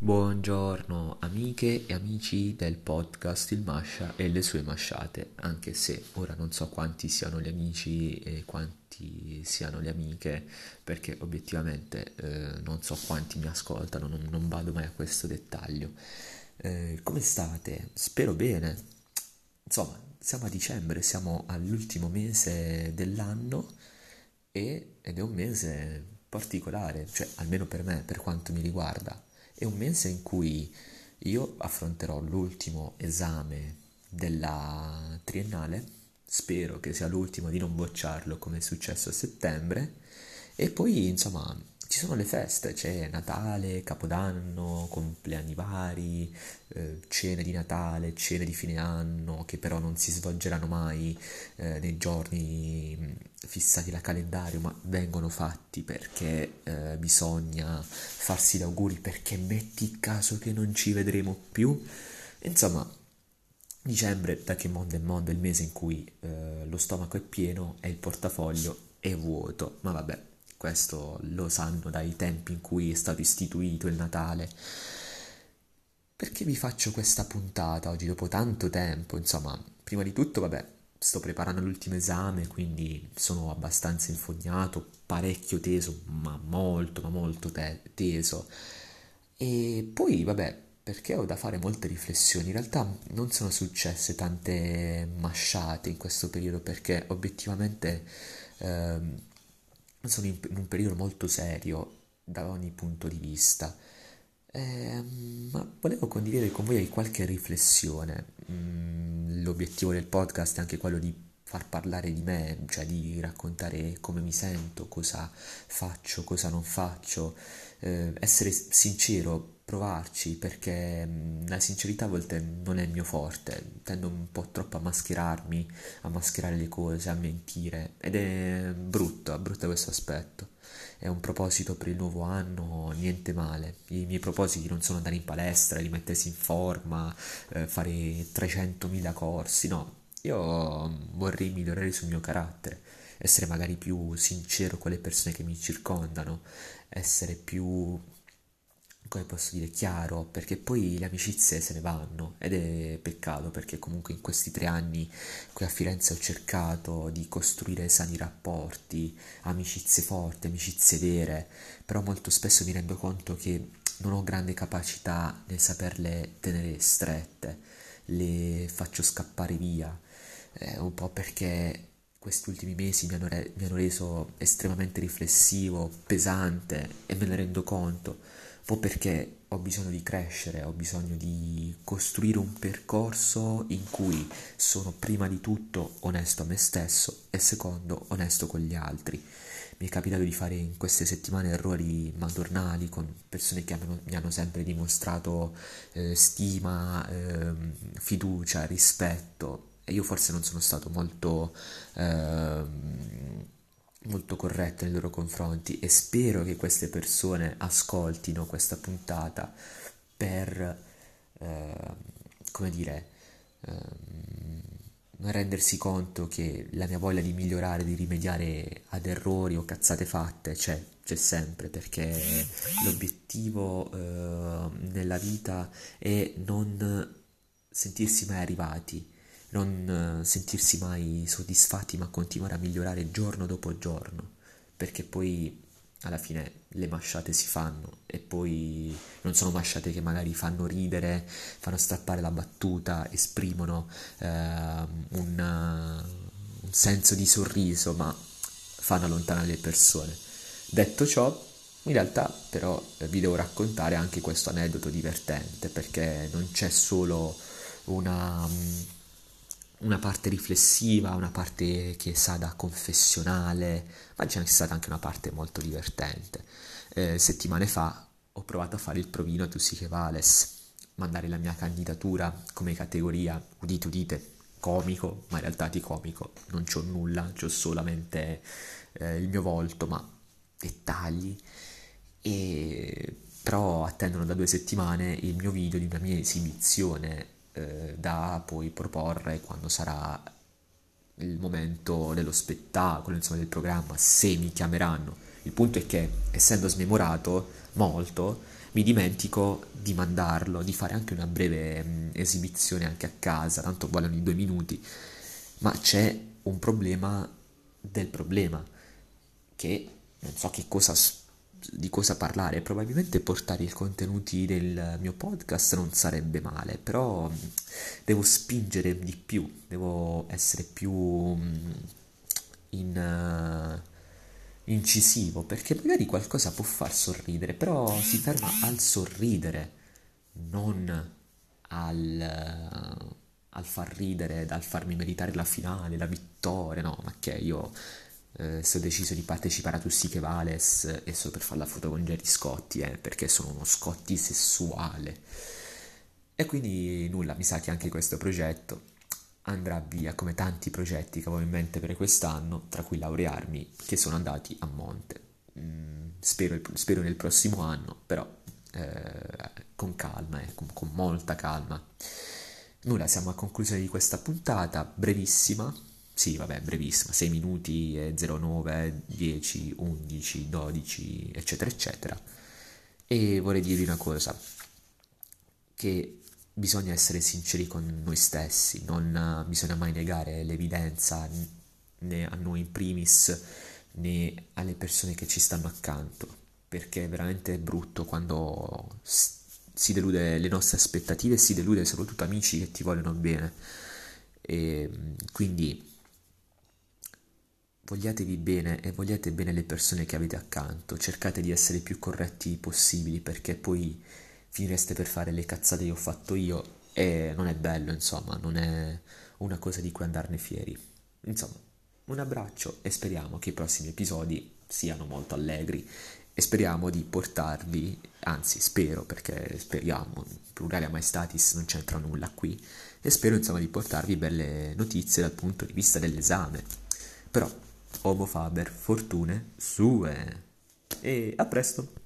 Buongiorno amiche e amici del podcast Il Mascia e le sue masciate, anche se ora non so quanti siano gli amici e quanti siano le amiche, perché obiettivamente eh, non so quanti mi ascoltano, non, non vado mai a questo dettaglio. Eh, come state? Spero bene. Insomma, siamo a dicembre, siamo all'ultimo mese dell'anno e, ed è un mese particolare, cioè almeno per me, per quanto mi riguarda è un mese in cui io affronterò l'ultimo esame della triennale, spero che sia l'ultimo di non bocciarlo come è successo a settembre, e poi insomma ci sono le feste, c'è Natale, Capodanno, compleanni vari, eh, cene di Natale, cene di fine anno che però non si svolgeranno mai eh, nei giorni fissati da calendario, ma vengono fatti perché eh, bisogna farsi gli auguri perché metti caso che non ci vedremo più. Insomma, dicembre, da che mondo è mondo, è il mese in cui eh, lo stomaco è pieno e il portafoglio è vuoto, ma vabbè questo lo sanno dai tempi in cui è stato istituito il Natale. Perché vi faccio questa puntata oggi dopo tanto tempo? Insomma, prima di tutto, vabbè, sto preparando l'ultimo esame, quindi sono abbastanza infognato, parecchio teso, ma molto, ma molto te- teso. E poi, vabbè, perché ho da fare molte riflessioni. In realtà non sono successe tante masciate in questo periodo perché obiettivamente ehm, sono in, un periodo molto serio da ogni punto di vista. Eh, ma volevo condividere con voi qualche riflessione. Mm, l'obiettivo del podcast è anche quello di far parlare di me, cioè di raccontare come mi sento, cosa faccio, cosa non faccio, eh, essere sincero, provarci, perché mm, la sincerità a volte non è il mio forte, tendo un po' troppo a mascherarmi, a mascherare le cose, a mentire ed è brutto, è brutto questo aspetto. È un proposito per il nuovo anno, niente male. I miei propositi non sono andare in palestra, rimettersi in forma, eh, fare 300.000 corsi, no, io vorrei migliorare sul mio carattere, essere magari più sincero con le persone che mi circondano, essere più, come posso dire, chiaro, perché poi le amicizie se ne vanno ed è peccato perché comunque in questi tre anni qui a Firenze ho cercato di costruire sani rapporti, amicizie forti, amicizie vere, però molto spesso mi rendo conto che non ho grande capacità nel saperle tenere strette, le faccio scappare via eh, un po' perché questi ultimi mesi mi hanno, re- mi hanno, reso estremamente riflessivo, pesante e me ne rendo conto, po' perché ho bisogno di crescere, ho bisogno di costruire un percorso in cui sono prima di tutto onesto a me stesso e secondo onesto con gli altri. Mi è capitato di fare in queste settimane errori madornali con persone che mi hanno sempre dimostrato eh, stima, eh, fiducia, rispetto e io forse non sono stato molto, eh, molto corretto nei loro confronti e spero che queste persone ascoltino questa puntata per, eh, come dire, eh, rendersi conto che la mia voglia di migliorare, di rimediare ad errori o cazzate fatte c'è, c'è sempre perché l'obiettivo eh, nella vita è non sentirsi mai arrivati non eh, sentirsi mai soddisfatti ma continuare a migliorare giorno dopo giorno, perché poi alla fine le masciate si fanno e poi non sono masciate che magari fanno ridere, fanno strappare la battuta, esprimono eh, un, un senso di sorriso, ma fanno allontanare le persone. Detto ciò, in realtà però vi devo raccontare anche questo aneddoto divertente perché non c'è solo una una parte riflessiva, una parte che sa da confessionale, ma c'è stata anche una parte molto divertente. Eh, settimane fa ho provato a fare il provino a Tussiche Vales, mandare la mia candidatura come categoria, udite udite, comico, ma in realtà di comico non c'ho nulla, c'ho solamente eh, il mio volto, ma dettagli. E però attendono da due settimane il mio video di una mia esibizione eh, da poi proporre quando sarà il momento dello spettacolo, insomma del programma, se mi chiameranno. Il punto è che, essendo smemorato molto, mi dimentico di mandarlo, di fare anche una breve mh, esibizione anche a casa, tanto vogliono i due minuti, ma c'è un problema del problema, che non so che cosa, di cosa parlare, probabilmente portare i contenuti del mio podcast non sarebbe male, però devo spingere di più, devo essere più in... Uh, incisivo, perché magari qualcosa può far sorridere, però si ferma al sorridere, non al, al far ridere, al farmi meritare la finale, la vittoria, no, ma che io eh, se ho deciso di partecipare a Tussi che Vales e solo per fare la foto con Jerry Scotti, eh, perché sono uno Scotti sessuale. E quindi nulla, mi sa che anche questo progetto andrà via come tanti progetti che avevo in mente per quest'anno, tra cui laurearmi, che sono andati a monte. Mm, spero, spero, nel prossimo anno, però eh, con calma, eh, con, con molta calma. Nulla, siamo a conclusione di questa puntata, brevissima. Sì, vabbè, brevissima, 6 minuti e 09, 10, 11, 12, eccetera, eccetera. E vorrei dirvi una cosa, che bisogna essere sinceri con noi stessi, non bisogna mai negare l'evidenza né a noi in primis né alle persone che ci stanno accanto, perché è veramente brutto quando si delude le nostre aspettative e si delude soprattutto amici che ti vogliono bene. E quindi vogliatevi bene e vogliate bene le persone che avete accanto, cercate di essere più corretti possibili perché poi finireste per fare le cazzate che ho fatto io e non è bello, insomma, non è una cosa di cui andarne fieri. Insomma, un abbraccio e speriamo che i prossimi episodi siano molto allegri e speriamo di portarvi, anzi spero perché speriamo, plurale a maestatis non c'entra nulla qui, e spero insomma di portarvi belle notizie dal punto di vista dell'esame. Però, Homo Faber, fortune sue! E a presto!